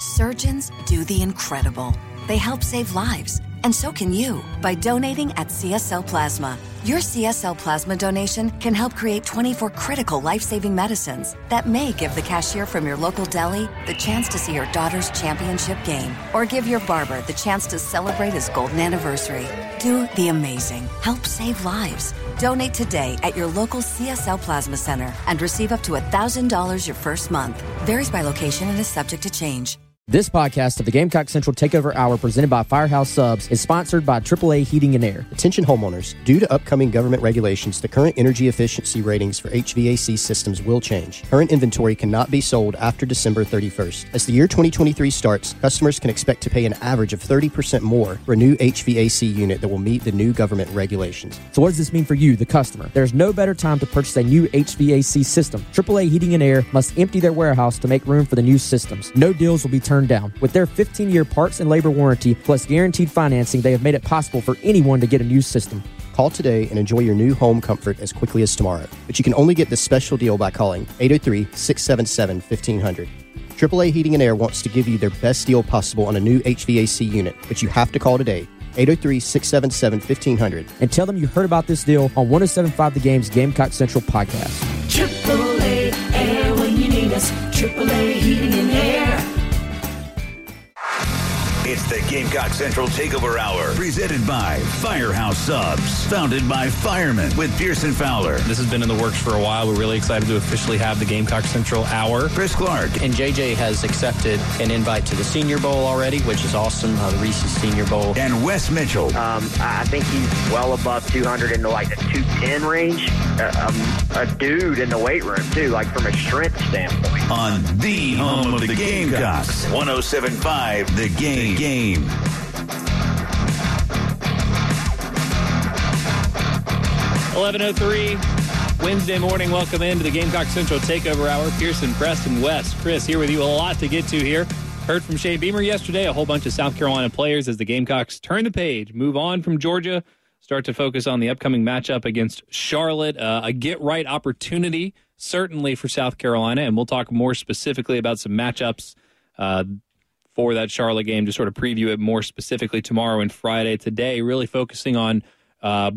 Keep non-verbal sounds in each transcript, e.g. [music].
Surgeons do the incredible. They help save lives, and so can you by donating at CSL Plasma. Your CSL Plasma donation can help create 24 critical life-saving medicines that may give the cashier from your local deli the chance to see your daughter's championship game, or give your barber the chance to celebrate his golden anniversary. Do the amazing. Help save lives. Donate today at your local CSL Plasma Center and receive up to $1,000 your first month. Varies by location and is subject to change. This podcast of the Gamecock Central Takeover Hour presented by Firehouse Subs is sponsored by AAA Heating and Air. Attention homeowners, due to upcoming government regulations, the current energy efficiency ratings for HVAC systems will change. Current inventory cannot be sold after December 31st. As the year 2023 starts, customers can expect to pay an average of 30% more for a new HVAC unit that will meet the new government regulations. So what does this mean for you, the customer? There's no better time to purchase a new HVAC system. AAA Heating and Air must empty their warehouse to make room for the new systems. No deals will be turned down. With their 15 year parts and labor warranty plus guaranteed financing, they have made it possible for anyone to get a new system. Call today and enjoy your new home comfort as quickly as tomorrow. But you can only get this special deal by calling 803 677 1500. AAA Heating and Air wants to give you their best deal possible on a new HVAC unit, but you have to call today. 803 677 1500. And tell them you heard about this deal on 1075 The Game's Gamecock Central podcast. AAA Air when you need us. AAA Heating and Air. Gamecock Central Takeover Hour, presented by Firehouse Subs, founded by firemen with Pearson Fowler. This has been in the works for a while. We're really excited to officially have the Gamecock Central Hour. Chris Clark. And JJ has accepted an invite to the Senior Bowl already, which is awesome, uh, the Reese's Senior Bowl. And Wes Mitchell. Um, I think he's well above 200 into like the 210 range. Uh, um, a dude in the weight room, too, like from a strength standpoint. On the home of the Gamecocks, 1075 The Game. Game. 1103 Wednesday morning. Welcome into the Gamecock Central Takeover Hour. Pearson, Preston, Wes, Chris here with you. A lot to get to here. Heard from Shane Beamer yesterday. A whole bunch of South Carolina players as the Gamecocks turn the page, move on from Georgia, start to focus on the upcoming matchup against Charlotte. Uh, a get right opportunity, certainly for South Carolina, and we'll talk more specifically about some matchups uh, for that Charlotte game to sort of preview it more specifically tomorrow and Friday. Today, really focusing on uh,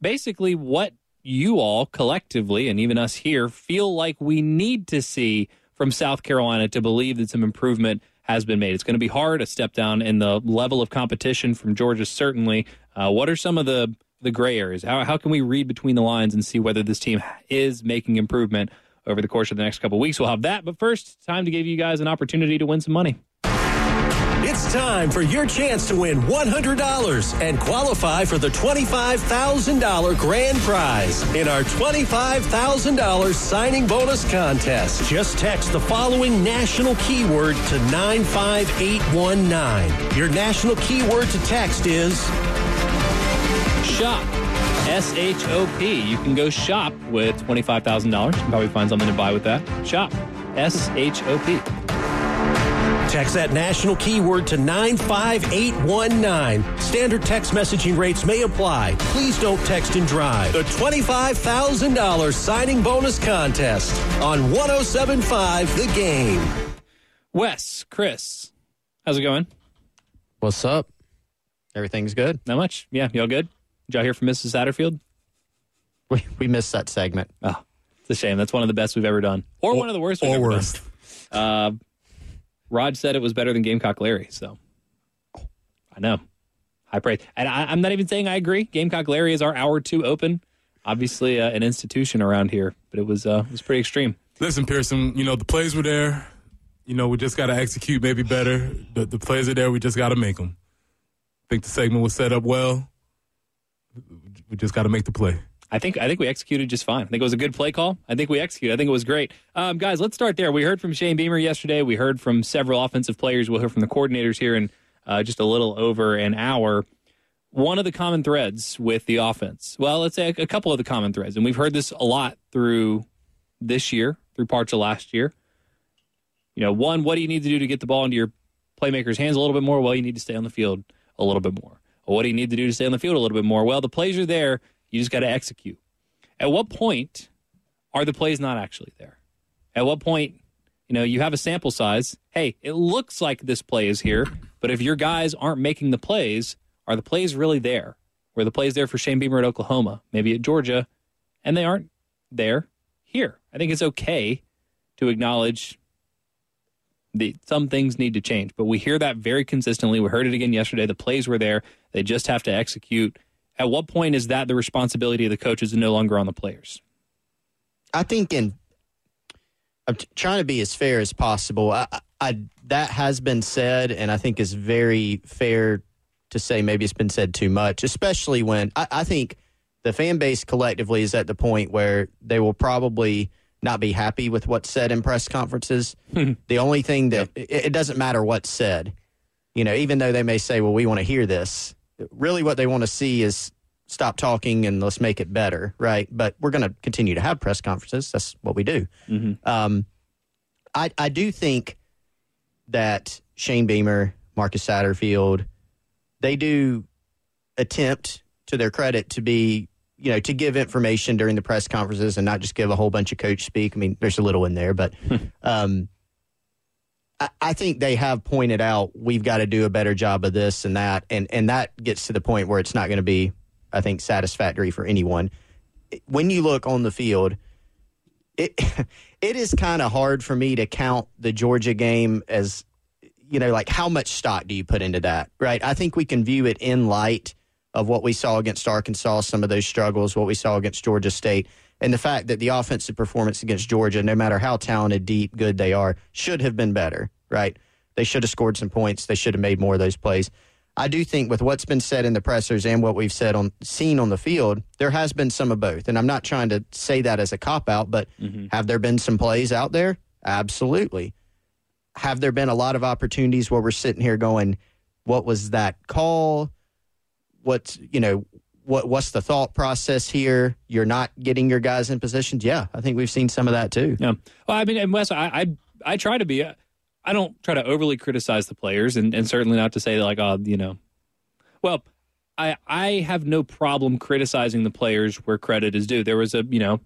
basically what you all collectively and even us here feel like we need to see from South Carolina to believe that some improvement has been made. It's going to be hard, a step down in the level of competition from Georgia, certainly. Uh, what are some of the, the gray areas? How, how can we read between the lines and see whether this team is making improvement over the course of the next couple weeks? We'll have that. But first, time to give you guys an opportunity to win some money. It's time for your chance to win $100 and qualify for the $25,000 grand prize in our $25,000 signing bonus contest. Just text the following national keyword to 95819. Your national keyword to text is shop. S H O P. You can go shop with $25,000. You can probably find something to buy with that. Shop. S H O P. Text that national keyword to 95819. Standard text messaging rates may apply. Please don't text and drive. The $25,000 signing bonus contest on 1075 The Game. Wes, Chris, how's it going? What's up? Everything's good. Not much. Yeah, y'all good? Did y'all hear from Mrs. Satterfield? We, we missed that segment. Oh, it's a shame. That's one of the best we've ever done. Or, or one of the worst we've or ever worst. done. Uh, Rod said it was better than Gamecock Larry, so I know. High praise. And I, am not even saying I agree. Gamecock Larry is our hour two open. Obviously, uh, an institution around here, but it was uh, it was pretty extreme. Listen, Pearson, you know, the plays were there. You know, we just got to execute maybe better. The, the plays are there. We just got to make them. I think the segment was set up well. We just got to make the play. I think I think we executed just fine. I think it was a good play call. I think we executed. I think it was great. Um, guys, let's start there. We heard from Shane Beamer yesterday. We heard from several offensive players. We'll hear from the coordinators here in uh, just a little over an hour. One of the common threads with the offense, well, let's say a, a couple of the common threads, and we've heard this a lot through this year, through parts of last year. You know, one, what do you need to do to get the ball into your playmakers' hands a little bit more? Well, you need to stay on the field a little bit more. Well, what do you need to do to stay on the field a little bit more? Well, the plays are there. You just got to execute. At what point are the plays not actually there? At what point, you know, you have a sample size. Hey, it looks like this play is here, but if your guys aren't making the plays, are the plays really there? Were the plays there for Shane Beamer at Oklahoma, maybe at Georgia, and they aren't there here? I think it's okay to acknowledge the, some things need to change, but we hear that very consistently. We heard it again yesterday. The plays were there; they just have to execute. At what point is that the responsibility of the coaches and no longer on the players? I think in I'm t- trying to be as fair as possible. I, I, that has been said, and I think is very fair to say. Maybe it's been said too much, especially when I, I think the fan base collectively is at the point where they will probably not be happy with what's said in press conferences. Hmm. the only thing that it, it doesn't matter what's said, you know, even though they may say, "Well, we want to hear this." Really, what they want to see is stop talking and let's make it better, right? But we're going to continue to have press conferences. That's what we do. Um, I I do think that Shane Beamer, Marcus Satterfield, they do attempt to their credit to be you know to give information during the press conferences and not just give a whole bunch of coach speak. I mean, there's a little in there, but [laughs] um, I, think they have pointed out we've got to do a better job of this and that, and and that gets to the point where it's not going to be, I think, satisfactory for anyone. When you look on the field, it [laughs] it is kind of hard for me to count the Georgia game as you know like how much stock do you put into that right i think we can view it in light of what we saw against arkansas some of those struggles what we saw against georgia state and the fact that the offensive performance against georgia no matter how talented deep good they are should have been better right? They should have scored some points. They should have made more of those plays. I do think with what's been said in the pressers and what we've said on seen on the field there has been some of both. And i'm not trying to say that as a cop out but mm-hmm. have there been some plays out there? Absolutely. Have there been a lot of opportunities where we're sitting here going, what was that call? What's you know what what's the thought process here? You're not getting your guys in positions. Yeah, I think we've seen some of that too. Yeah. Well, I mean, and Wes, I I, I try to be. Uh, I don't try to overly criticize the players, and, and certainly not to say like, oh, you know, well, I I have no problem criticizing the players where credit is due. There was a you know,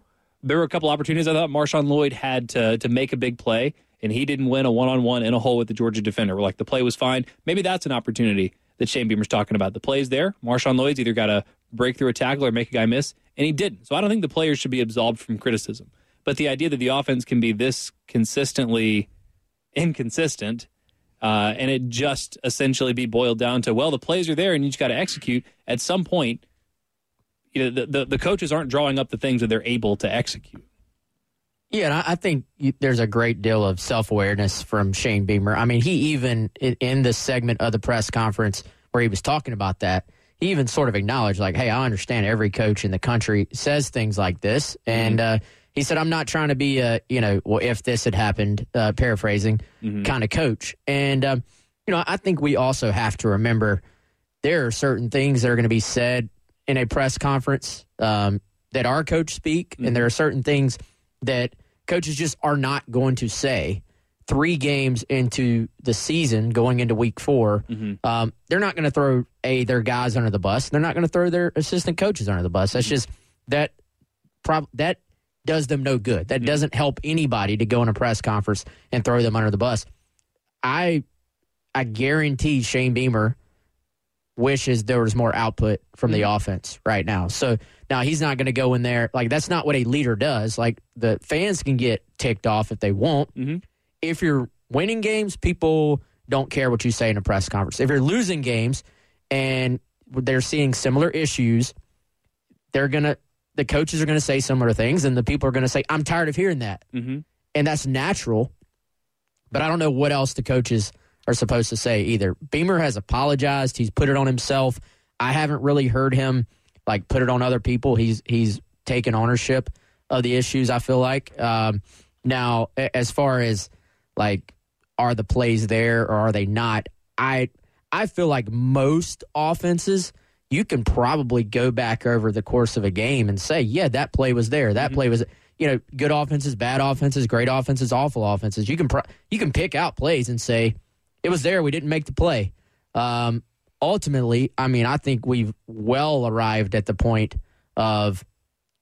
there were a couple opportunities I thought Marshawn Lloyd had to to make a big play, and he didn't win a one on one in a hole with the Georgia defender. We're like the play was fine. Maybe that's an opportunity that Shane Beamer's talking about. The plays there. Marshawn Lloyd's either got to break through a tackle or make a guy miss, and he didn't. So I don't think the players should be absolved from criticism. But the idea that the offense can be this consistently inconsistent, uh, and it just essentially be boiled down to well, the plays are there and you just got to execute. At some point, you know, the, the the coaches aren't drawing up the things that they're able to execute. Yeah, and I I think there's a great deal of self awareness from Shane Beamer. I mean, he even in, in the segment of the press conference where he was talking about that, even sort of acknowledged, like, "Hey, I understand every coach in the country says things like this," and uh, he said, "I'm not trying to be a you know, well, if this had happened, uh, paraphrasing, kind of coach." And um, you know, I think we also have to remember there are certain things that are going to be said in a press conference um, that our coach speak, and there are certain things that coaches just are not going to say three games into the season going into week 4 mm-hmm. um, they're not going to throw a their guys under the bus. They're not going to throw their assistant coaches under the bus. That's mm-hmm. just that prob- that does them no good. That mm-hmm. doesn't help anybody to go in a press conference and throw them under the bus. I i guarantee shane beamer wishes there was more output from the offense right now. So now he's not going to go in there like that's not what a leader does. Like the fans can get ticked off if they want. If you're winning games, people don't care what you say in a press conference. If you're losing games and they're seeing similar issues, they're gonna the coaches are gonna say similar things, and the people are gonna say, "I'm tired of hearing that," mm-hmm. and that's natural. But I don't know what else the coaches are supposed to say either. Beamer has apologized. He's put it on himself. I haven't really heard him like put it on other people. He's he's taken ownership of the issues. I feel like um, now, as far as like, are the plays there or are they not? I I feel like most offenses you can probably go back over the course of a game and say, yeah, that play was there. That play was, you know, good offenses, bad offenses, great offenses, awful offenses. You can pro- you can pick out plays and say it was there. We didn't make the play. Um, ultimately, I mean, I think we've well arrived at the point of,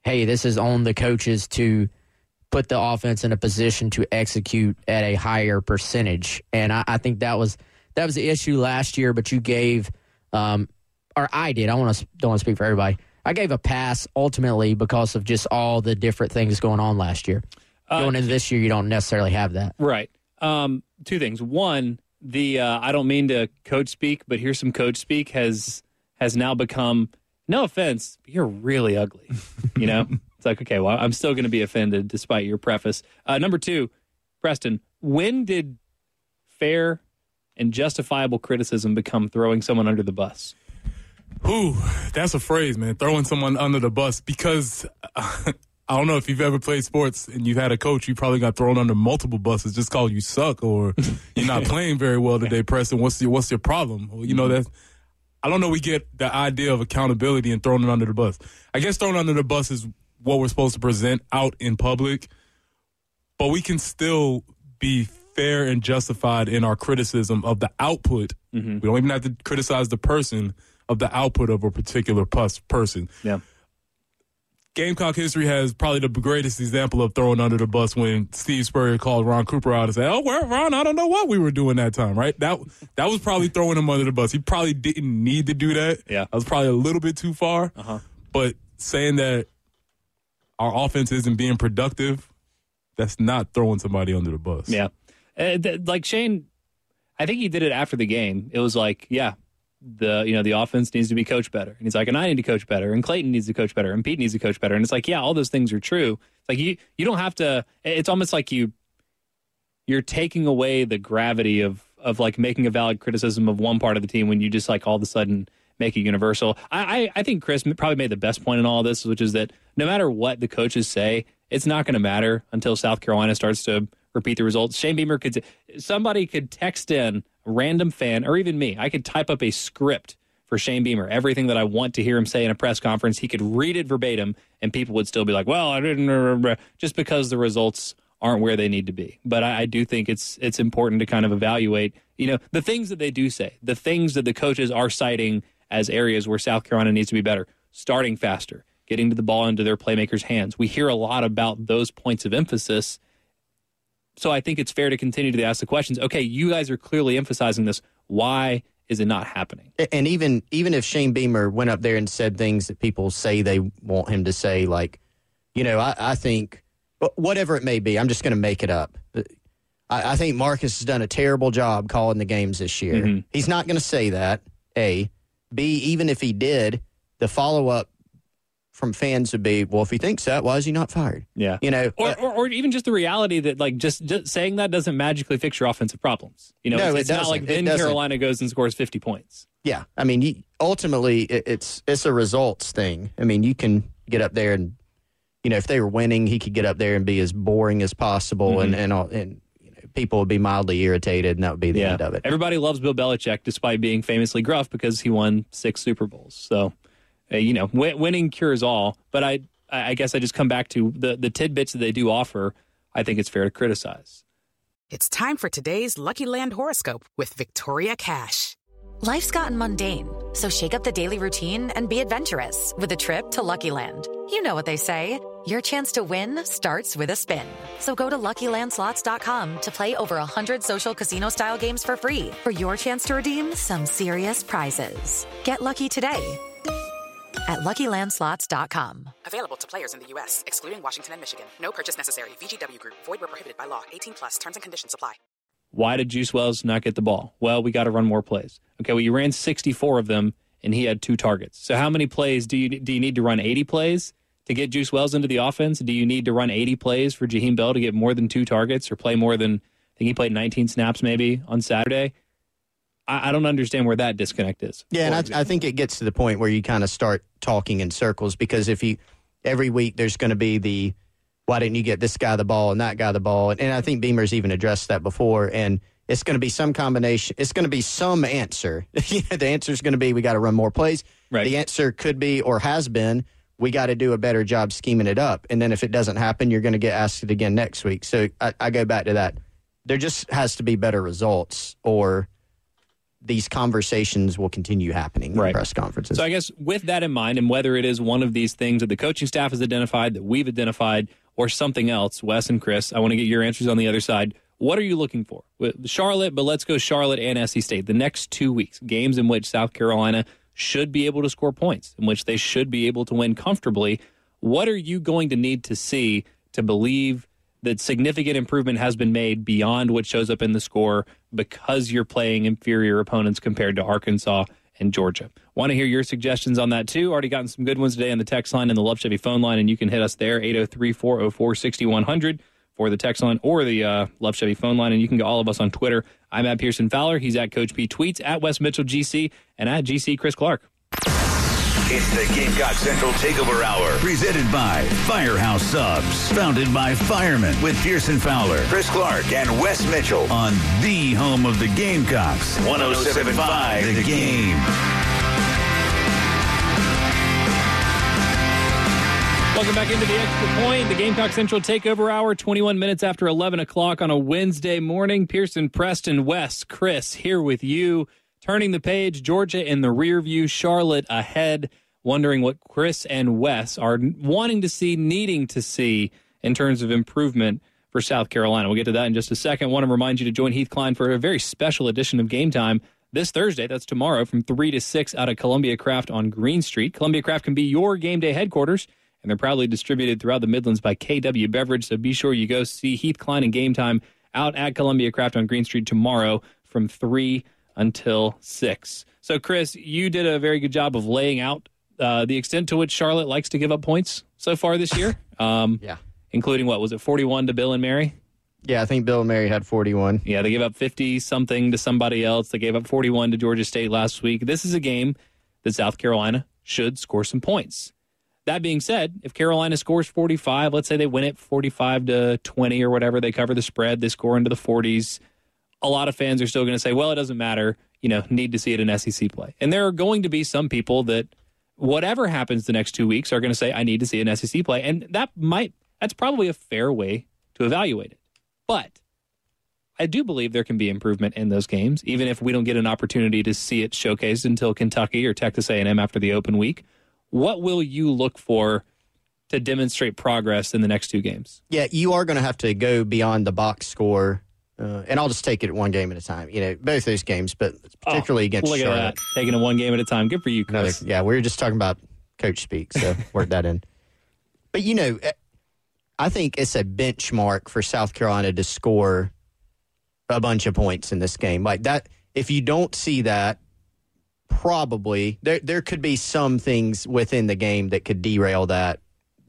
hey, this is on the coaches to put the offense in a position to execute at a higher percentage. And I, I think that was that was the issue last year. But you gave, um, or I did. I want to don't want to speak for everybody. I gave a pass ultimately because of just all the different things going on last year. going into this year, you don't necessarily have that. Right. Um, two things. One, the uh, I don't mean to coach speak, but here's some coach speak has has now become no offense, you're really ugly. You know, [laughs] it's like okay, well, I'm still going to be offended despite your preface. Uh, number two, Preston, when did fair and justifiable criticism become throwing someone under the bus? Ooh, that's a phrase, man. Throwing someone under the bus because uh, [laughs] I don't know if you've ever played sports and you've had a coach, you probably got thrown under multiple buses just called you suck or [laughs] you're not playing very well today, Preston. What's your what's your problem? Well, you know that I don't know. We get the idea of accountability and throwing it under the bus. I guess throwing under the bus is what we're supposed to present out in public, but we can still be fair and justified in our criticism of the output. We don't even have to criticize the person of the output of a particular pus- person. Yeah. Gamecock history has probably the greatest example of throwing under the bus when Steve Spurrier called Ron Cooper out and said, "Oh, well, Ron, I don't know what we were doing that time." Right? That that was probably [laughs] throwing him under the bus. He probably didn't need to do that. Yeah, that was probably a little bit too far. Uh-huh. But saying that our offense isn't being productive, that's not throwing somebody under the bus. Yeah. Uh, th- like Shane, I think he did it after the game. It was like, yeah, the you know the offense needs to be coached better, and he's like, and I need to coach better, and Clayton needs to coach better, and Pete needs to coach better, and it's like, yeah, all those things are true. It's like you you don't have to. It's almost like you you're taking away the gravity of of like making a valid criticism of one part of the team when you just like all of a sudden make it universal. I I, I think Chris probably made the best point in all of this, which is that no matter what the coaches say, it's not going to matter until South Carolina starts to repeat the results. Shane Beamer could somebody could text in a random fan or even me. I could type up a script for Shane Beamer, everything that I want to hear him say in a press conference. He could read it verbatim, and people would still be like, "Well, I didn't," remember." just because the results aren't where they need to be. But I, I do think it's it's important to kind of evaluate, you know, the things that they do say, the things that the coaches are citing as areas where South Carolina needs to be better, starting faster, getting to the ball into their playmakers' hands. We hear a lot about those points of emphasis. So I think it's fair to continue to ask the questions. Okay, you guys are clearly emphasizing this. Why is it not happening? And even even if Shane Beamer went up there and said things that people say they want him to say, like, you know, I, I think whatever it may be, I'm just going to make it up. I, I, think Marcus has done a terrible job calling the games this year. Mm-hmm. He's not going to say that. A, B. Even if he did, the follow up from fans would be, well, if he thinks that, why is he not fired? Yeah, you know, or, or, or even just the reality that like just, just saying that doesn't magically fix your offensive problems. You know, No, it's, it's not doesn't. like then. Carolina goes and scores 50 points. Yeah, I mean, you, ultimately, it, it's it's a results thing. I mean, you can get up there and, you know, if they were winning, he could get up there and be as boring as possible, and Mhm. and all, and you know, people would be mildly irritated, and that would be the yeah, end of it. everybody loves Bill Belichick despite being famously gruff because he won six Super Bowls. So, uh, you know, win- winning cures all. But I I guess I just come back to the the tidbits that they do offer. I think it's fair to criticize. It's time for today's Lucky Land horoscope with Victoria Cash. Life's gotten mundane, so shake up the daily routine and be adventurous with a trip to Lucky Land. You know what they say your chance to win starts with a spin. So go to luckylandslots.com to play over 100 social casino style games for free for your chance to redeem some serious prizes. Get lucky today at luckylandslots.com. Available to players in the U.S., excluding Washington and Michigan. No purchase necessary. VGW Group, void where prohibited by law. 18 plus terms and conditions apply. Why did Juice Wells not get the ball? Well, we got to run more plays. Okay, well, you ran 64 of them, and he had two targets. So, how many plays do you do you need to run? 80 plays to get Juice Wells into the offense? Do you need to run 80 plays for Jaheim Bell to get more than two targets or play more than? I think he played 19 snaps maybe on Saturday. I, I don't understand where that disconnect is. Yeah, and I, I think it gets to the point where you kind of start talking in circles because if you every week there's going to be the why didn't you get this guy the ball and that guy the ball? And, and I think Beamer's even addressed that before. And it's going to be some combination. It's going to be some answer. [laughs] the answer is going to be we got to run more plays. Right. The answer could be or has been we got to do a better job scheming it up. And then if it doesn't happen, you're going to get asked it again next week. So I, I go back to that. There just has to be better results, or these conversations will continue happening in press conferences. So I guess with that in mind, and whether it is one of these things that the coaching staff has identified, that we've identified, or something else, Wes and Chris, I want to get your answers on the other side. What are you looking for? With Charlotte, but let's go Charlotte and SC State. The next two weeks, games in which South Carolina should be able to score points, in which they should be able to win comfortably. What are you going to need to see to believe that significant improvement has been made beyond what shows up in the score because you're playing inferior opponents compared to Arkansas and Georgia. Want to hear your suggestions on that too? Already gotten some good ones today on the text line and the Love Chevy phone line, and you can hit us there 803 404 6100 for the text line or the uh, Love Chevy phone line, and you can get all of us on Twitter. I'm at Pearson Fowler. He's at Coach P Tweets, at Wes Mitchell GC, and at GC Chris Clark. It's the Gamecock Central Takeover Hour, presented by Firehouse Subs, founded by firemen with Pearson Fowler, Chris Clark, and Wes Mitchell on the home of the Gamecocks, 1075 The Game. Welcome back into the extra point, the Gamecock Central Takeover Hour, 21 minutes after 11 o'clock on a Wednesday morning. Pearson, Preston, Wes, Chris here with you. Turning the page, Georgia in the rear view, Charlotte ahead, wondering what Chris and Wes are wanting to see, needing to see in terms of improvement for South Carolina. We'll get to that in just a second. want to remind you to join Heath Cline for a very special edition of Game Time this Thursday. That's tomorrow from 3 to 6 out of Columbia Craft on Green Street. Columbia Craft can be your game day headquarters and they're proudly distributed throughout the Midlands by KW Beverage. So be sure you go see Heath Cline and Game Time out at Columbia Craft on Green Street tomorrow from 3 until 6. So, Chris, you did a very good job of laying out uh, the extent to which Charlotte likes to give up points so far this year. [laughs] Um, yeah. Including what? Was it 41 to William and Mary? Yeah, I think William and Mary had 41. Yeah, they gave up 50 something to somebody else. They gave up 41 to Georgia State last week. This is a game that South Carolina should score some points. That being said, if Carolina scores 45, let's say they win it 45 to 20 or whatever, they cover the spread, they score into the 40s. A lot of fans are still going to say, well, it doesn't matter. You know, need to see it in SEC play. And there are going to be some people that, whatever happens the next two weeks, are going to say, I need to see an SEC play. And that might, that's probably a fair way to evaluate it. But I do believe there can be improvement in those games, even if we don't get an opportunity to see it showcased until Kentucky or Texas A&M after the open week. What will you look for to demonstrate progress in the next two games? Yeah, you are going to have to go beyond the box score. Uh, and I'll just take it one game at a time. You know, both those games, but particularly Oh, against look Charlotte. at that, taking it one game at a time. Good for you, Another, Chris. yeah, we were just talking about coach speak, so [laughs] work that in. But you know, eh, I think it's a benchmark for South Carolina to score a bunch of points in this game. Like that, if you don't see that, probably there there could be some things within the game that could derail that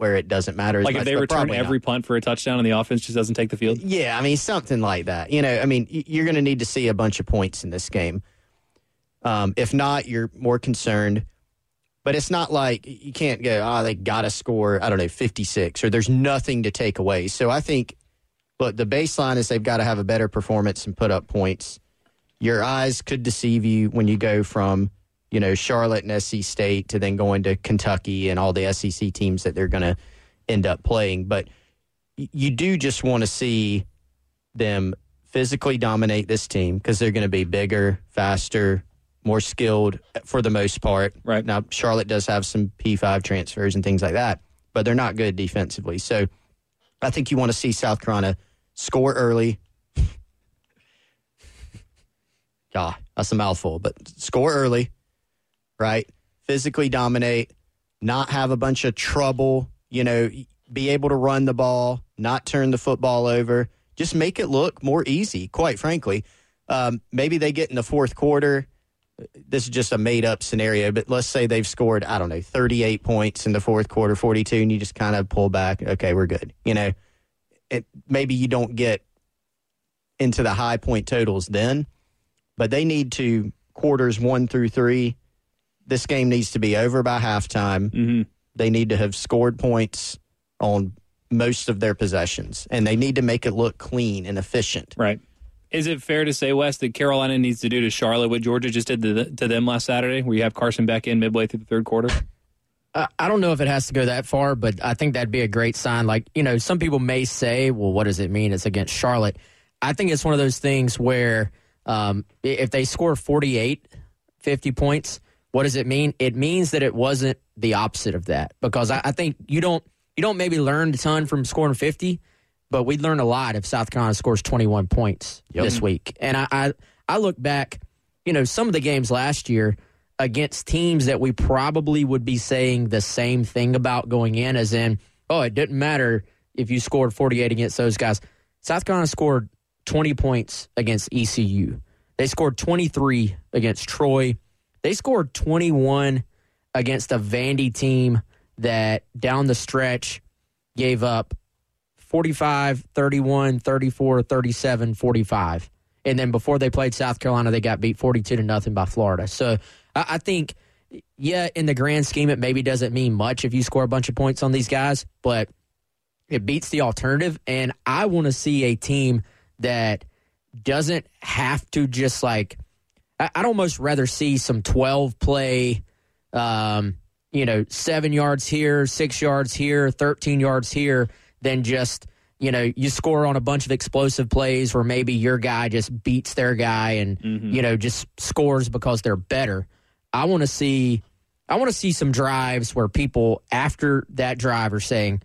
where it doesn't matter. Like much, if they return probably not. every punt for a touchdown and the offense just doesn't take the field. Yeah, I mean something like that. You know, I mean you're going to need to see a bunch of points in this game. Um, if not, you're more concerned. But it's not like you can't go. Oh, they got to score. I don't know, 56, or there's nothing to take away. So I think, look, the baseline is they've got to have a better performance and put up points. Your eyes could deceive you when you go from, you know, Charlotte and SC State to then going to Kentucky and all the SEC teams that they're going to end up playing. But you do just want to see them physically dominate this team because they're going to be bigger, faster, more skilled eh, for the most part. Right. Now, Charlotte does have some P5 transfers and things like that, but they're not good defensively. So I think you want to see South Carolina score early. [laughs] God, that's a mouthful, but score early, right? Physically dominate, not have a bunch of trouble, you know, be able to run the ball, not turn the football over, just make it look more easy, quite frankly. Um, maybe they get in the fourth quarter. This is just a made up scenario, but let's say they've scored, I don't know, 38 points in the fourth quarter, 42, and you just kind of pull back. Okay, we're good. You know, it, maybe you don't get into the high point totals then, but they need to quarters one through three. This game needs to be over by halftime. Mm-hmm. They need to have scored points on most of their possessions, and they need to make it look clean and efficient. Right. Is it fair to say, Wes, that Carolina needs to do to Charlotte what Georgia just did to, the, to them last Saturday, where you have Carson Beck in midway through the third quarter? Uh, I don't know if it has to go that far, but I think that'd be a great sign. Like, you know, some people may say, well, what does it mean? It's against Charlotte. I think it's one of those things where um, if they score 48, 50 points, what does it mean? It means that it wasn't the opposite of that because I, I think you don't you don't maybe learn a ton from scoring 50, but we'd learn a lot if South Carolina scores 21 points Yep. this week. And I, I I look back, you know, some of the games last year against teams that we probably would be saying the same thing about going in, as in, oh, it didn't matter if you scored 48 against those guys. South Carolina scored 20 points against ECU. They scored 23 against Troy. They scored 21 against a Vandy team that down the stretch gave up 45, 31, 34, 37, 45. And then before they played South Carolina, they got beat 42 to nothing by Florida. So I, think, yeah, in the grand scheme, it maybe doesn't mean much if you score a bunch of points on these guys, but it beats the alternative. And I want to see a team that doesn't have to just like, I'd almost rather see some 12 play, um, you know, seven yards here, six yards here, 13 yards here, than just, you know, you score on a bunch of explosive plays where maybe your guy just beats their guy and, you know, just scores because they're better. I want to see. I want to see some drives where people after that drive are saying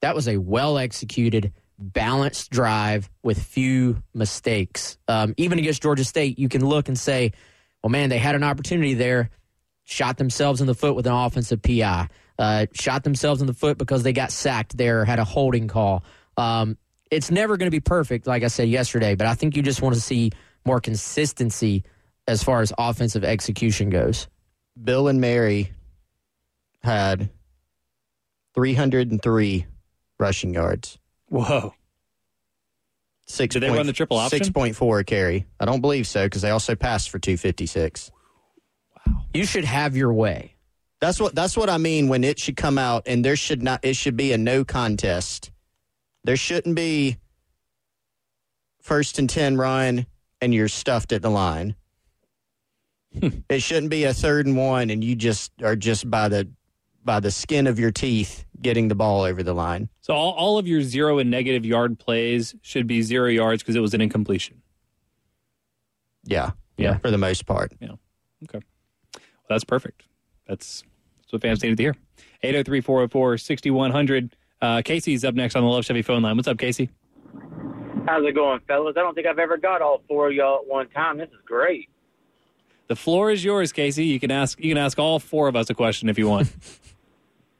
that was a well executed, balanced drive with few mistakes. Um, even against Georgia State, you can look and say, well, man, they had an opportunity there, shot themselves in the foot with an offensive PI, uh, shot themselves in the foot because they got sacked there, had a holding call. Um, it's never going to be perfect, like I said yesterday, but I think you just want to see more consistency as far as offensive execution goes. William and Mary had 303 rushing yards. Whoa. Six Did they run the triple option? 6.4 carry. I don't believe so because they also passed for 256. Wow. You should have your way. That's what that's what I mean when it should come out and there should not it should be a no contest. There shouldn't be first and 10 run and you're stuffed at the line. Hmm. it shouldn't be a third and one and you just are just by the by the skin of your teeth getting the ball over the line. So all, all of your zero and negative yard plays should be zero yards because it was an incompletion. Yeah. Yeah. For the most part. Yeah. Okay. Well, that's perfect. That's, that's what fans needed to hear. 803 404 6100. Uh, Casey's up next on the Love Chevy phone line. What's up, Casey? How's it going, fellas? I don't think I've ever got all four of y'all at one time. This is great. The floor is yours, Casey. You can ask you can ask all four of us a question if you want. [laughs]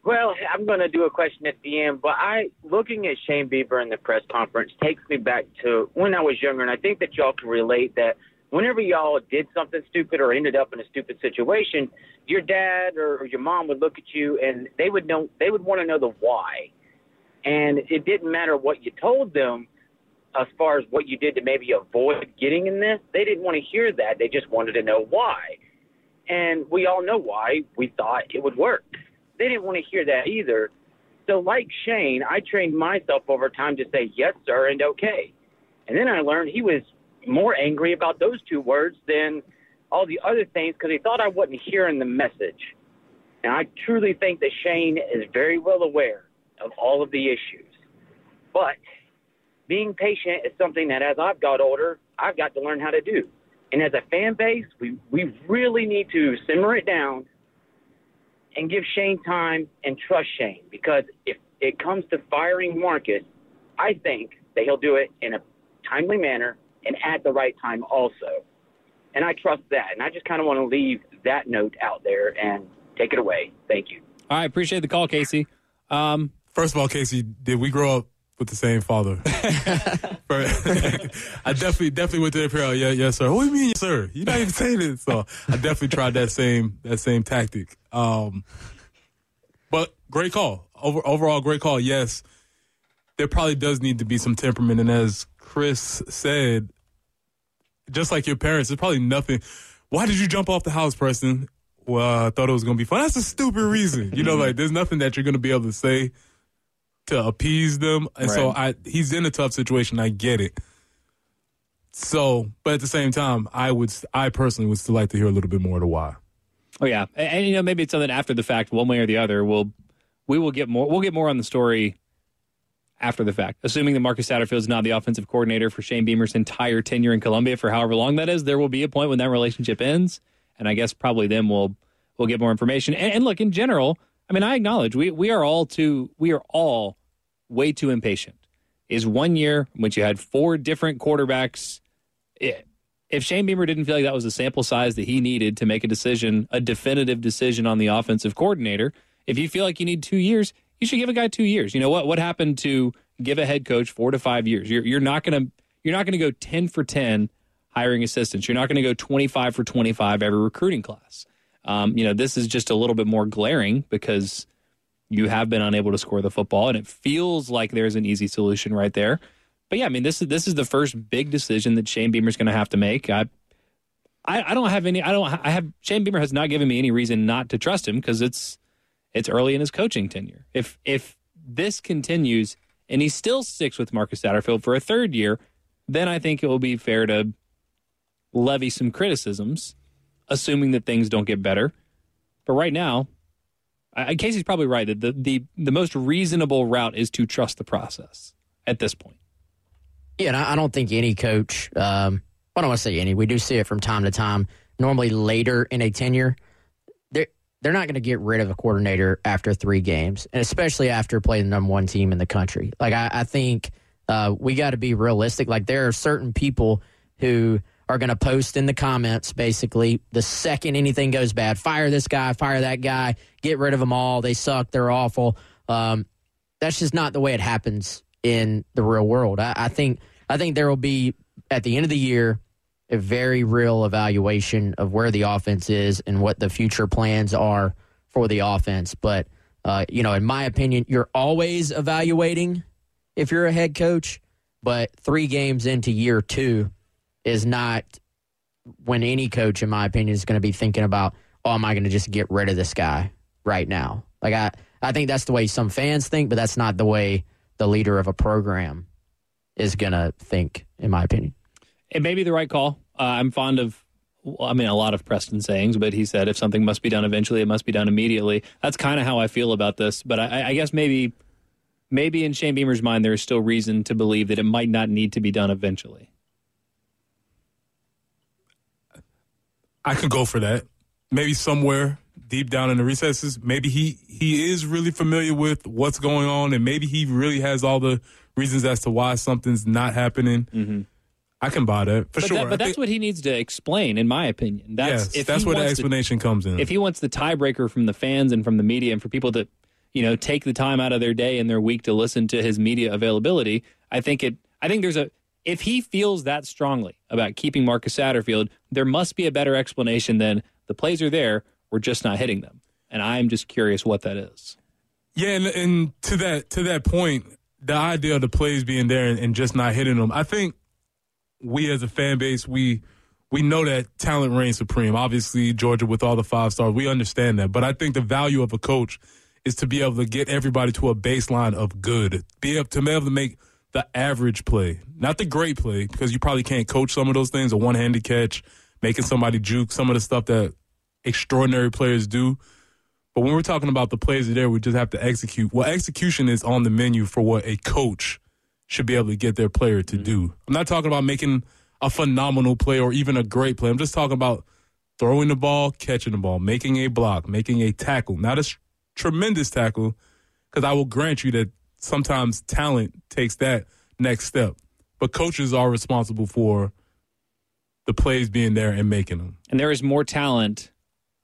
Well, I'm going to do a question at the end, but I looking at Shane Beamer in the press conference takes me back to when I was younger, and I think that y'all can relate that whenever y'all did something stupid or ended up in a stupid situation, your dad or, your mom would look at you and they would know they would want to know the why, and it didn't matter what you told them as far as what you did to maybe avoid getting in this. They didn't want to hear that. They just wanted to know why. And we all know why. We thought it would work. They didn't want to hear that either. So, like Shane, I trained myself over time to say yes, sir, and okay. And then I learned he was more angry about those two words than all the other things because he thought I wasn't hearing the message. And I truly think that Shane is very well aware of all of the issues. But being patient is something that as I've got older, I've got to learn how to do. And as a fan base, we, we really need to simmer it down and give Shane time and trust Shane because if it comes to firing Marcus, I think that he'll do it in a timely manner and at the right time also. And I trust that. And I just kind of want to leave that note out there and take it away. Thank you. All right, appreciate the call, Casey. Um, First of all, Casey, did we grow up with the same father? [laughs] [laughs] [laughs] I definitely, definitely went to the parent. Yeah, yes, sir. What do you mean, yes, sir? You're not even saying it. So I definitely tried that same that same tactic. Um, but great call. Over, overall, great call. Yes, there probably does need to be some temperament, and as Chris said, just like your parents, there's probably nothing. Why did you jump off the house, Preston? well, I thought it was going to be fun. That's a stupid reason. You know, like there's nothing that you're going to be able to say to appease them. And so I he's in a tough situation. I get it. So, but at the same time, I would I personally would still like to hear a little bit more of the why. Oh yeah, and, and, you know maybe it's something after the fact, one way or the other. We'll we will get more. We'll get more on the story after the fact. Assuming that Marcus Satterfield is not the offensive coordinator for Shane Beamer's entire tenure in Columbia for however long that is, there will be a point when that relationship ends, and I guess probably then we'll we'll get more information. And, and look, in general, I mean, I acknowledge we we are all too we are all way too impatient. Is one year when you had four different quarterbacks. It, if Shane Beamer didn't feel like that was the sample size that he needed to make a decision, a definitive decision on the offensive coordinator, if you feel like you need two years, you should give a guy two years. You know what? What happened to give a head coach four to five years? You're, you're not going to you're not going to go ten for ten hiring assistants. You're not going to go twenty five for twenty five every recruiting class. Um, you know, this is just a little bit more glaring because you have been unable to score the football, and it feels like there's an easy solution right there. But yeah, I mean, this is this is the first big decision that Shane Beamer's going to have to make. I, I, I don't have any. I don't. I have Shane Beamer has not given me any reason not to trust him because it's it's early in his coaching tenure. If if this continues and he still sticks with Marcus Satterfield for a third year, then I think it will be fair to levy some criticisms, assuming that things don't get better. But right now, I, Casey's probably right that the, the the most reasonable route is to trust the process at this point. Yeah, and I, don't think any coach. Um, I don't want to say any. We do see it from time to time. Normally later in a tenure, they're they're not going to get rid of a coordinator after three games, and especially after playing the number one team in the country. Like I, I think uh, we got to be realistic. Like there are certain people who are going to post in the comments basically the second anything goes bad, fire this guy, fire that guy, get rid of them all. They suck. They're awful. Um, that's just not the way it happens in the real world. I, I think I think there will be at the end of the year a very real evaluation of where the offense is and what the future plans are for the offense. But uh, you know, in my opinion, you're always evaluating if you're a head coach. But three games into year two is not when any coach, in my opinion, is going to be thinking about, oh, am I going to just get rid of this guy right now? Like I, I think that's the way some fans think, but that's not the way the leader of a program is going to think, in my opinion. It may be the right call. Uh, I'm fond of, I mean, a lot of Preston sayings, but he said if something must be done eventually, it must be done immediately. That's kind of how I feel about this. But I, I guess maybe, maybe in Shane Beamer's mind, there is still reason to believe that it might not need to be done eventually. I could go for that. Maybe somewhere deep down in the recesses, maybe he he is really familiar with what's going on, and maybe he really has all the reasons as to why something's not happening. Mm-hmm. I can buy that for but sure. That, but I that's think- what he needs to explain, in my opinion. That's yes, that's where the wants to- explanation comes in. if he wants the tiebreaker from the fans and from the media and for people that you know take the time out of their day and their week to listen to his media availability i think it i think there's a if he feels that strongly about keeping marcus satterfield there must be a better explanation than the plays are there we're just not hitting them and i'm just curious what that is Yeah, and, and to that to that point, the idea of the plays being there and, and just not hitting them, I think we as a fan base, we we know that talent reigns supreme. Obviously, Georgia with all the five stars, we understand that. But I think the value of a coach is to be able to get everybody to a baseline of good, be able to be able to make the average play, not the great play, because you probably can't coach some of those things. A one handed catch, making somebody juke, some of the stuff that extraordinary players do. But when we're talking about the players that are there, we just have to execute. Well, execution is on the menu for what a coach should be able to get their player to mm-hmm. do. I'm not talking about making a phenomenal play or even a great play. I'm just talking about throwing the ball, catching the ball, making a block, making a tackle. Not a tremendous tackle, because I will grant you that sometimes talent takes that next step. But coaches are responsible for the plays being there and making them. and there is more talent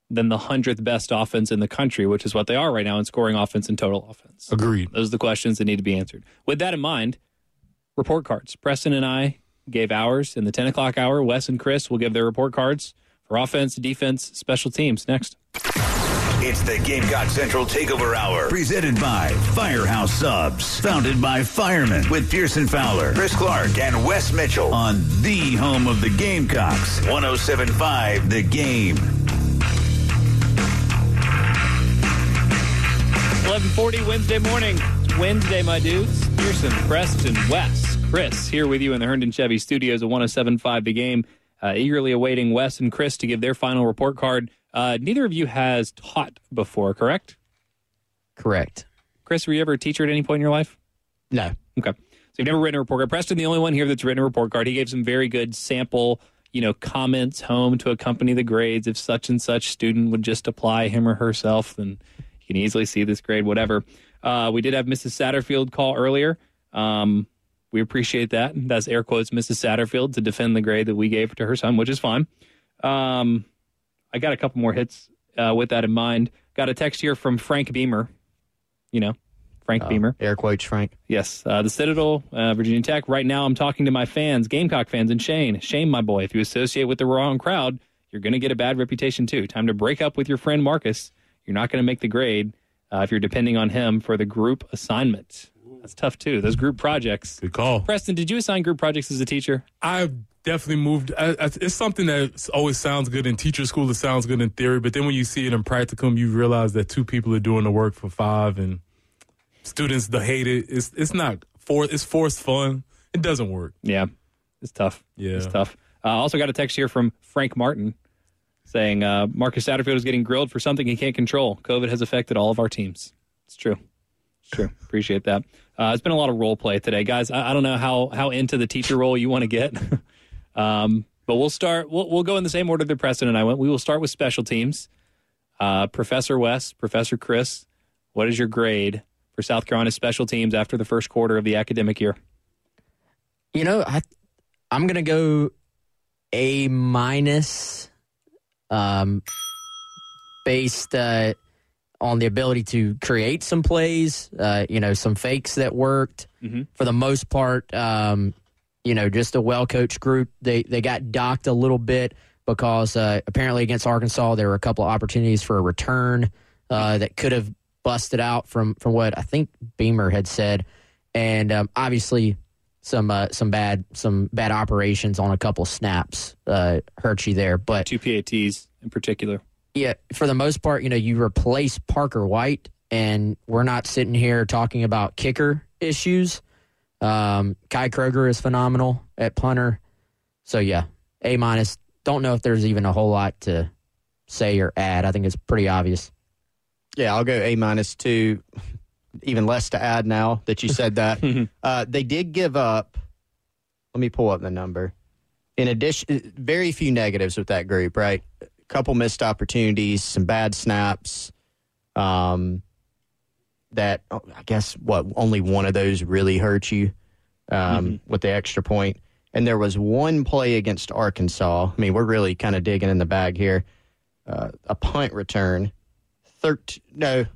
than the 100th best offense in the country which is what they are right now in scoring offense and total offense. Agreed. those are the questions that need to be answered. With that in mind report cards. Preston and i gave ours in the 10 o'clock hour. Wes and chris will give their report cards for offense defense special teams next. It's the Gamecock Central Takeover Hour, presented by Firehouse Subs, founded by firemen with Pearson Fowler, Chris Clark, and Wes Mitchell on the home of the Gamecocks, 1075 The Game. 1140 Wednesday morning. It's Wednesday, my dudes. Pearson, Preston, Wes, Chris here with you in the Herndon Chevy studios at 1075 The Game. Uh, eagerly awaiting Wes and Chris to give their final report card. Uh, neither of you has taught before, correct? Correct. Chris, were you ever a teacher at any point in your life? No. Okay. So you've never written a report card. Preston, the only one here that's written a report card. He gave some very good sample, you know, comments home to accompany the grades. If such and such student would just apply him or herself, then you can easily see this grade, whatever. Uh, we did have Mrs. Satterfield call earlier. Um, we appreciate that. That's air quotes Mrs. Satterfield to defend the grade that we gave to her son, which is fine. Um, I got a couple more hits uh, with that in mind. Got a text here from Frank Beamer. You know, Frank Oh, Beamer. Air quotes, Frank. Yes, uh, the Citadel, uh, Virginia Tech. Right now, I'm talking to my fans, Gamecock fans, and Shane. Shame, my boy. If you associate with the wrong crowd, you're going to get a bad reputation too. Time to break up with your friend Marcus. You're not going to make the grade uh, if you're depending on him for the group assignment. That's tough too. Those group projects. Good call. Preston, did you assign group projects as a teacher? I've definitely moved. I, I, it's something that always sounds good in teacher school. It sounds good in theory, but then when you see it in practicum, you realize that two people are doing the work for five, and students the hate it. It's it's not for it's forced fun. It doesn't work. Yeah, it's tough. Yeah, It's tough. Uh, also got a text here from Frank Martin saying uh, Marcus Satterfield is getting grilled for something he can't control. COVID has affected all of our teams. It's true. It's true. [laughs] Appreciate that. Uh, it's been a lot of role play today, guys. I, I don't know how how into the teacher role you want to get, [laughs] um, but we'll start. We'll, we'll go in the same order that Preston and I went. We will start with special teams. Uh, Professor Wes, Professor Chris, what is your grade for South Carolina special teams after the first quarter of the academic year? You know, I I'm gonna go A minus, um, based uh, on the ability to create some plays. Uh, you know, some fakes that worked. For the most part, um, you know, just a well coached group. They they got docked a little bit because uh, apparently against Arkansas there were a couple of opportunities for a return uh, that could have busted out from from what I think Beamer had said, and um, obviously some uh, some bad some bad operations on a couple snaps uh, hurt you there. But two PATs in particular. Yeah, for the most part, you know, you replace Parker White, and we're not sitting here talking about kicker issues. Um, Kai Kroger is phenomenal at punter, so yeah, A minus. Don't know if there's even a whole lot to say or add. I think it's pretty obvious. Yeah, I'll go A minus two. Even less to add now that you said that. [laughs] uh, they did give up. Let me pull up the number. In addition, very few negatives with that group, right? A couple missed opportunities, some bad snaps. Um, that oh, I guess what only one of those really hurt you um, with the extra point. And there was one play against Arkansas. I mean, we're really kind of digging in the bag here. Uh, a punt return, thirteen no,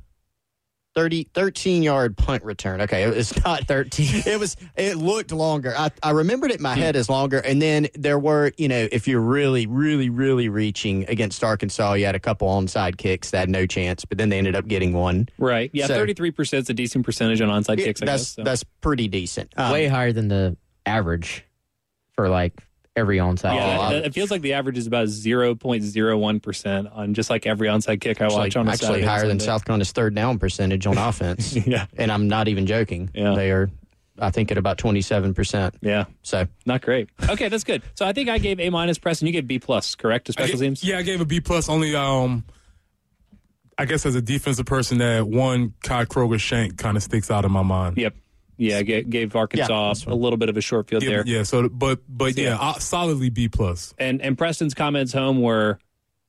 30, 13 yard punt return. Okay, it was not 13. [laughs] It was, it looked longer. I, I remembered it in my head as longer. And then there were, you know, if you're really, really, really reaching against Arkansas, you had a couple onside kicks that had no chance, but then they ended up getting one. Right. Yeah, So- thirty-three percent is a decent percentage on onside Yeah, kicks. I that's, guess. so. that's pretty decent. Um, Way higher than the average for like every onside. Yeah, kick. it feels like the average is about zero point zero one percent on just like every onside kick I Actually, watch on a actually Saturday higher than South Carolina's third down percentage on [laughs] offense. yeah. And I'm not even joking. Yeah. They are, I think, at about 27%. Yeah. So Not great. Okay, that's good. So I think I gave A minus press and you gave B plus, correct? To special ga- teams? Yeah, I gave a B plus. Only, um, I guess as a defensive person, that one Kai Kroger shank kind of sticks out in my mind. Yep. Yeah, gave, gave Arkansas that's a little bit of a short field Yeah, there. yeah. So, but but So, yeah, yeah. uh, solidly B plus. And and Preston's comments home were,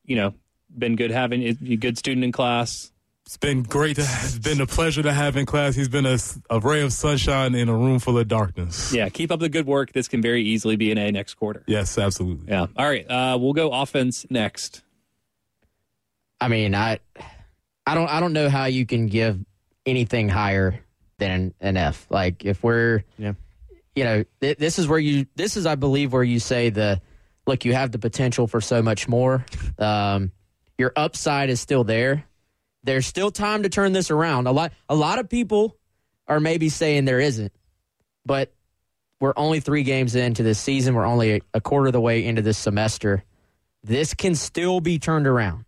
you know, been good having a good student in class. It's been great. To, it's been a pleasure to have in class. He's been a ray of sunshine in a room full of darkness. Yeah, keep up the good work. This can very easily be an A next quarter. Yes, absolutely. Yeah. All right. Uh, we'll go offense next. I mean, I, I don't, I don't know how you can give anything higher than an F. Like if we're, yeah, you know, th- this is where you, this is, I believe, where you say the, look, you have the potential for so much more. Um, your upside is still there. There's still time to turn this around. A lot, a lot of people are maybe saying there isn't, but we're only three games into this season. We're only a, a quarter of the way into this semester. This can still be turned around.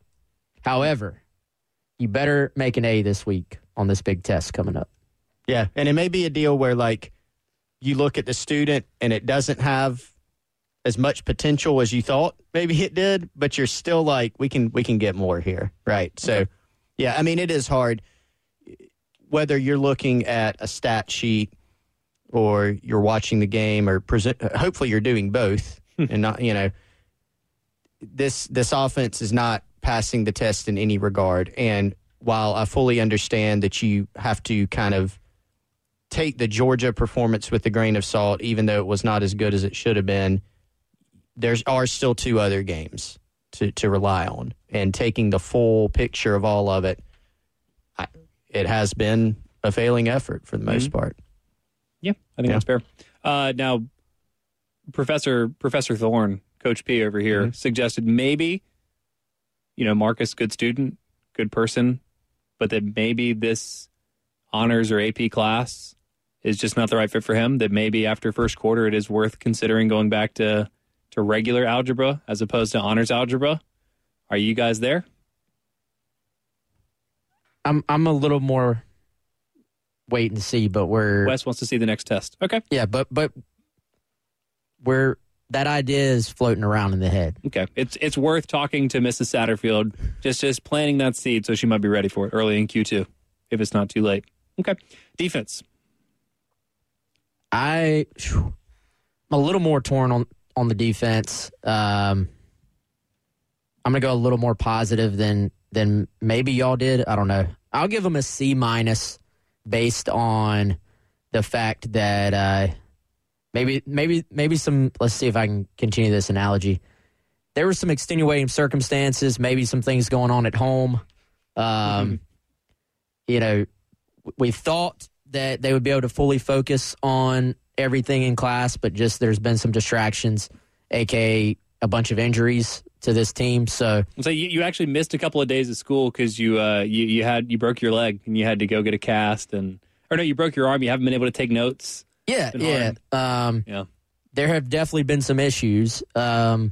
However, you better make an A this week on this big test coming up. Yeah, and it may be a deal where like you look at the student and it doesn't have as much potential as you thought maybe it did, but you're still like we can we can get more here, right? So, yeah, I mean it is hard whether you're looking at a stat sheet or you're watching the game or present. Hopefully, you're doing both, hmm. and not you know this this offense is not passing the test in any regard. And while I fully understand that you have to kind of take the Georgia performance with a grain of salt, even though it was not as good as it should have been, there are still two other games to, to rely on. And taking the full picture of all of it, I, it has been a failing effort for the most Mhm. part. Yeah, I think Yeah. that's fair. Uh, now, Professor Professor Thorne, Coach P over here, suggested maybe, you know, Marcus, good student, good person, but that maybe this honors or AP class is just not the right fit for him. That maybe after first quarter, it is worth considering going back to to regular algebra as opposed to honors algebra. Are you guys there? I'm I'm a little more wait and see, but we're Wes wants to see the next test. Okay. yeah, but but we're that idea is floating around in the head. Okay, it's it's worth talking to Mrs. Satterfield, just just planting that seed so she might be ready for it early in Q two, if it's not too late. Okay, defense. I I'm a little more torn on on the defense. Um, I'm gonna go a little more positive than than maybe y'all did. I don't know. I'll give them a C minus based on the fact that uh, maybe maybe maybe some. Let's see if I can continue this analogy. There were some extenuating circumstances, maybe some things going on at home. Um, You know, we thought that they would be able to fully focus on everything in class, but just there's been some distractions, aka a bunch of injuries to this team. So So you, you actually missed a couple of days of school because you uh you, you had you broke your leg and you had to go get a cast and or no you broke your arm. You haven't been able to take notes. yeah, yeah, um, Yeah. there have definitely been some issues, um,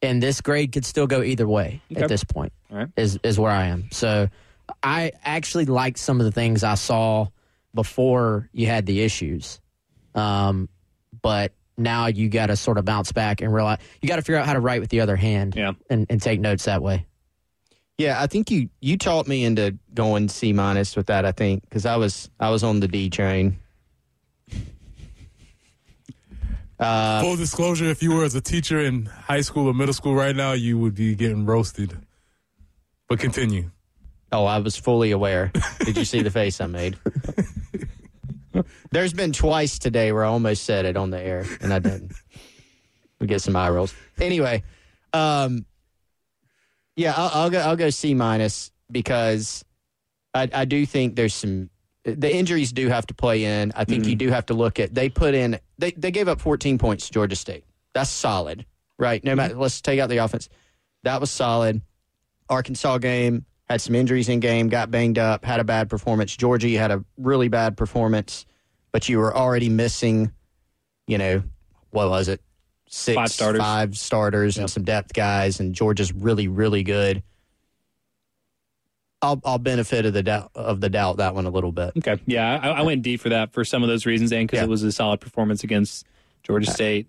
and this grade could still go either way Okay. at this point. Right. Is is where I am. So I actually like some of the things I saw before you had the issues, um, but now you got to sort of bounce back and realize you got to figure out how to write with the other hand, yeah, and, and take notes that way. Yeah, I think you you taught me into going C minus with that. I think because I was I was on the D train. [laughs] Uh, Full disclosure: If you were as a teacher in high school or middle school right now, you would be getting roasted. But continue. Oh, I was fully aware. Did you see the face I made? There's been twice today where I almost said it on the air and I didn't. We get some eye rolls. Anyway, um, yeah, I'll, I'll go. I'll go C minus because I, I do think there's some. The injuries do have to play in. I think you do have to look at. They put in. They they gave up 14 points to Georgia State. That's solid, right? No matter. Let's take out the offense. That was solid. Arkansas game had some injuries in game, got banged up, had a bad performance. Georgia you had a really bad performance, but you were already missing, you know, what was it? Six, Five starters. five starters, and some depth guys, and Georgia's really, really good. I'll I'll benefit of the doubt of the doubt that one a little bit. Okay. Yeah, I, I went D for that for some of those reasons, and because it was a solid performance against Georgia uh, State.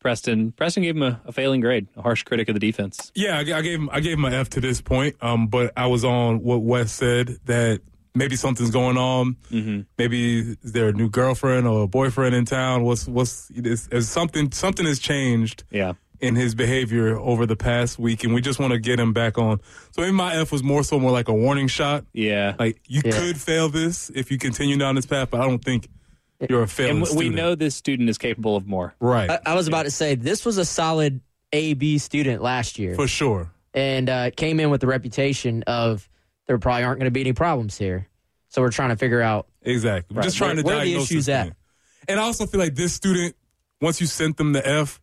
Preston Preston gave him a, a failing grade, a harsh critic of the defense. Yeah, I, I gave him I gave him an F to this point. Um, but I was on what Wes said that maybe something's going on. Mm-hmm. Maybe is there a new girlfriend or a boyfriend in town? What's what's is, is something something has changed? Yeah. In his behavior over the past week, and we just want to get him back on. So maybe my F was more so more like a warning shot. Yeah, like you Yeah. could fail this if you continue down this path, but I don't think you're a failing And we student. know this student is capable of more. Right. I, I was about to say this was a solid A B student last year for sure, and uh, came in with the reputation of there probably aren't going to be any problems here. So we're trying to figure out Exactly. We're Right. just trying Where- to where are the issues this at? thing. And I also feel like this student, once you sent them the F,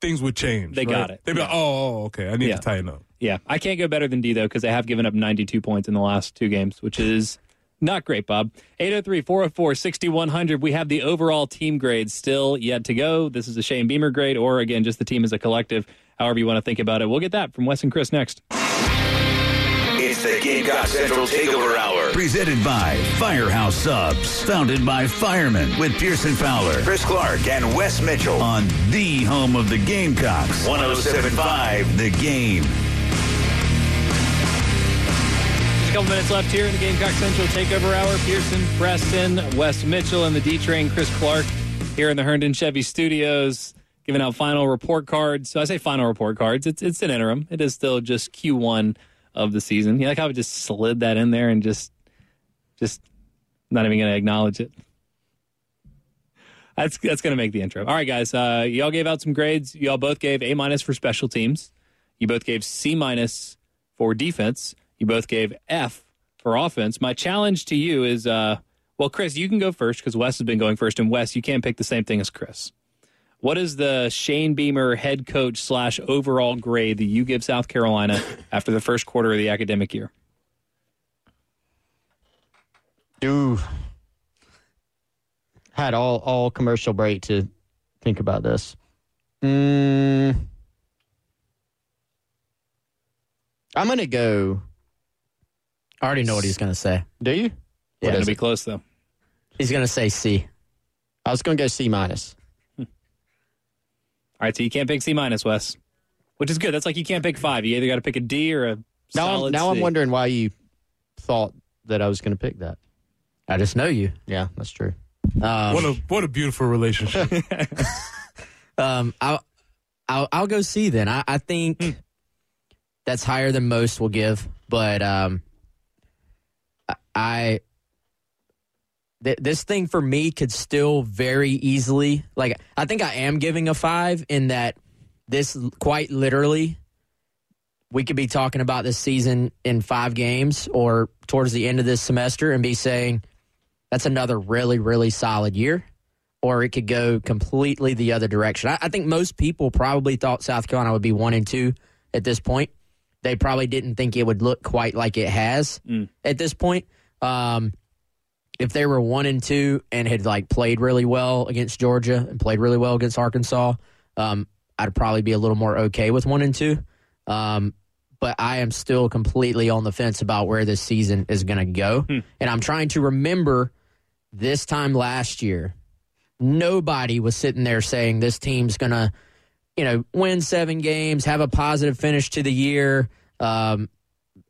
things would change. They right? got it. They'd be like, oh, oh, okay, I need Yeah. to tighten up. Yeah, I can't go better than D though because they have given up 92 points in the last two games, which is not great, Bob. 803-404-6100. We have the overall team grade still yet to go. This is a Shane Beamer grade, or again, just the team as a collective. However you want to think about it. We'll get that from Wes and Chris next. It's It's the Gamecock Central Takeover Hour, presented by Firehouse Subs, founded by firemen with Pearson Fowler, Chris Clark, and Wes Mitchell on the home of the Gamecocks. 1075 The Game. A couple minutes left here in the Gamecock Central Takeover Hour. Pearson, Preston, Wes Mitchell, and the D Train, Chris Clark, here in the Herndon Chevy Studios, giving out final report cards. So I say final report cards. It's it's an interim. It is still just Q1 of the season. You like how I just slid that in there and just just not even going to acknowledge it. That's that's going to make the intro. All right, guys. Uh, y'all gave out some grades. Y'all both gave A minus for special teams. You both gave C minus for defense. You both gave F for offense. My challenge to you is, uh, well, Chris, you can go first because Wes has been going first, and Wes, you can't pick the same thing as Chris. What is the Shane Beamer head coach slash overall grade that you give South Carolina [laughs] after the first quarter of the academic year? Do had all all commercial break to think about this. Mm, I'm gonna go. I already know what he's going to say. Do you? We're going to be close though. He's going to say C. I was gonna go C minus. All right, so you can't pick C minus, Wes, which is good. That's like you can't pick five. You either got to pick a D or a Now, I'm, now I'm wondering why you thought that I was going to pick that. I just know you. Yeah, that's true. Um, what a what a beautiful relationship. [laughs] Um, I'll, I'll I'll go C then. I, I think Hmm. that's higher than most will give, but um, I- th- this thing for me could still very easily like I think I am giving a five in that this quite literally we could be talking about this season in five games or towards the end of this semester and be saying that's another really really solid year or it could go completely the other direction. I, I think most people probably thought South Carolina would be one and two at this point. They probably didn't think it would look quite like it has mm. at this point. Um, if they were one and two and had like played really well against Georgia and played really well against Arkansas, um, I'd probably be a little more okay with one and two. Um, but I am still completely on the fence about where this season is going to go, and I'm trying to remember this time last year nobody was sitting there saying this team's going to, you know, win seven games, have a positive finish to the year. Um,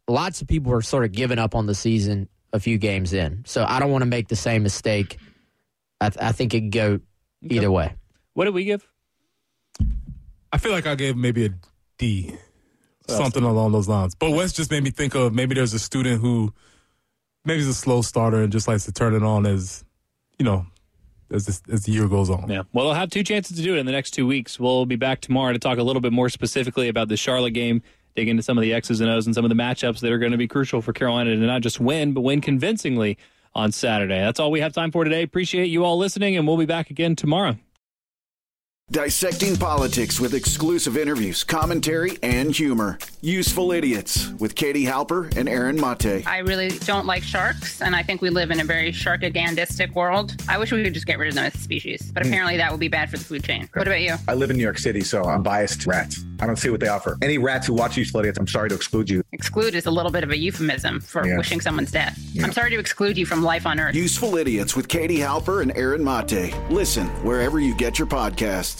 lots of people were sort of giving up on the season a few games in. So I don't want to make the same mistake. I, th- I think it could go either way. What did we give? I feel like I gave maybe a D, something along those lines. But Wes just made me think of maybe there's a student who maybe is a slow starter and just likes to turn it on as, you know, as this, as the year goes on. Yeah. Well, they'll have two chances to do it in the next two weeks. We'll be back tomorrow to talk a little bit more specifically about the Charlotte game, dig into some of the X's and O's and some of the matchups that are going to be crucial for Carolina to not just win, but win convincingly on Saturday. That's all we have time for today. Appreciate you all listening, and we'll be back again tomorrow. Dissecting politics with exclusive interviews, commentary, and humor. Useful Idiots with Katie Halper and Aaron Mate. I really don't like sharks, and I think we live in a very sharkagandistic world. I wish we could just get rid of them as a species, but Hmm. apparently that would be bad for the food chain. What about you? I live in New York City, so I'm biased to rats. I don't see what they offer. Any rats who watch Useful Idiots, I'm sorry to exclude you. Exclude is a little bit of a euphemism for Yeah. wishing someone's death. Yeah. I'm sorry to exclude you from life on Earth. Useful Idiots with Katie Halper and Aaron Mate. Listen wherever you get your podcasts.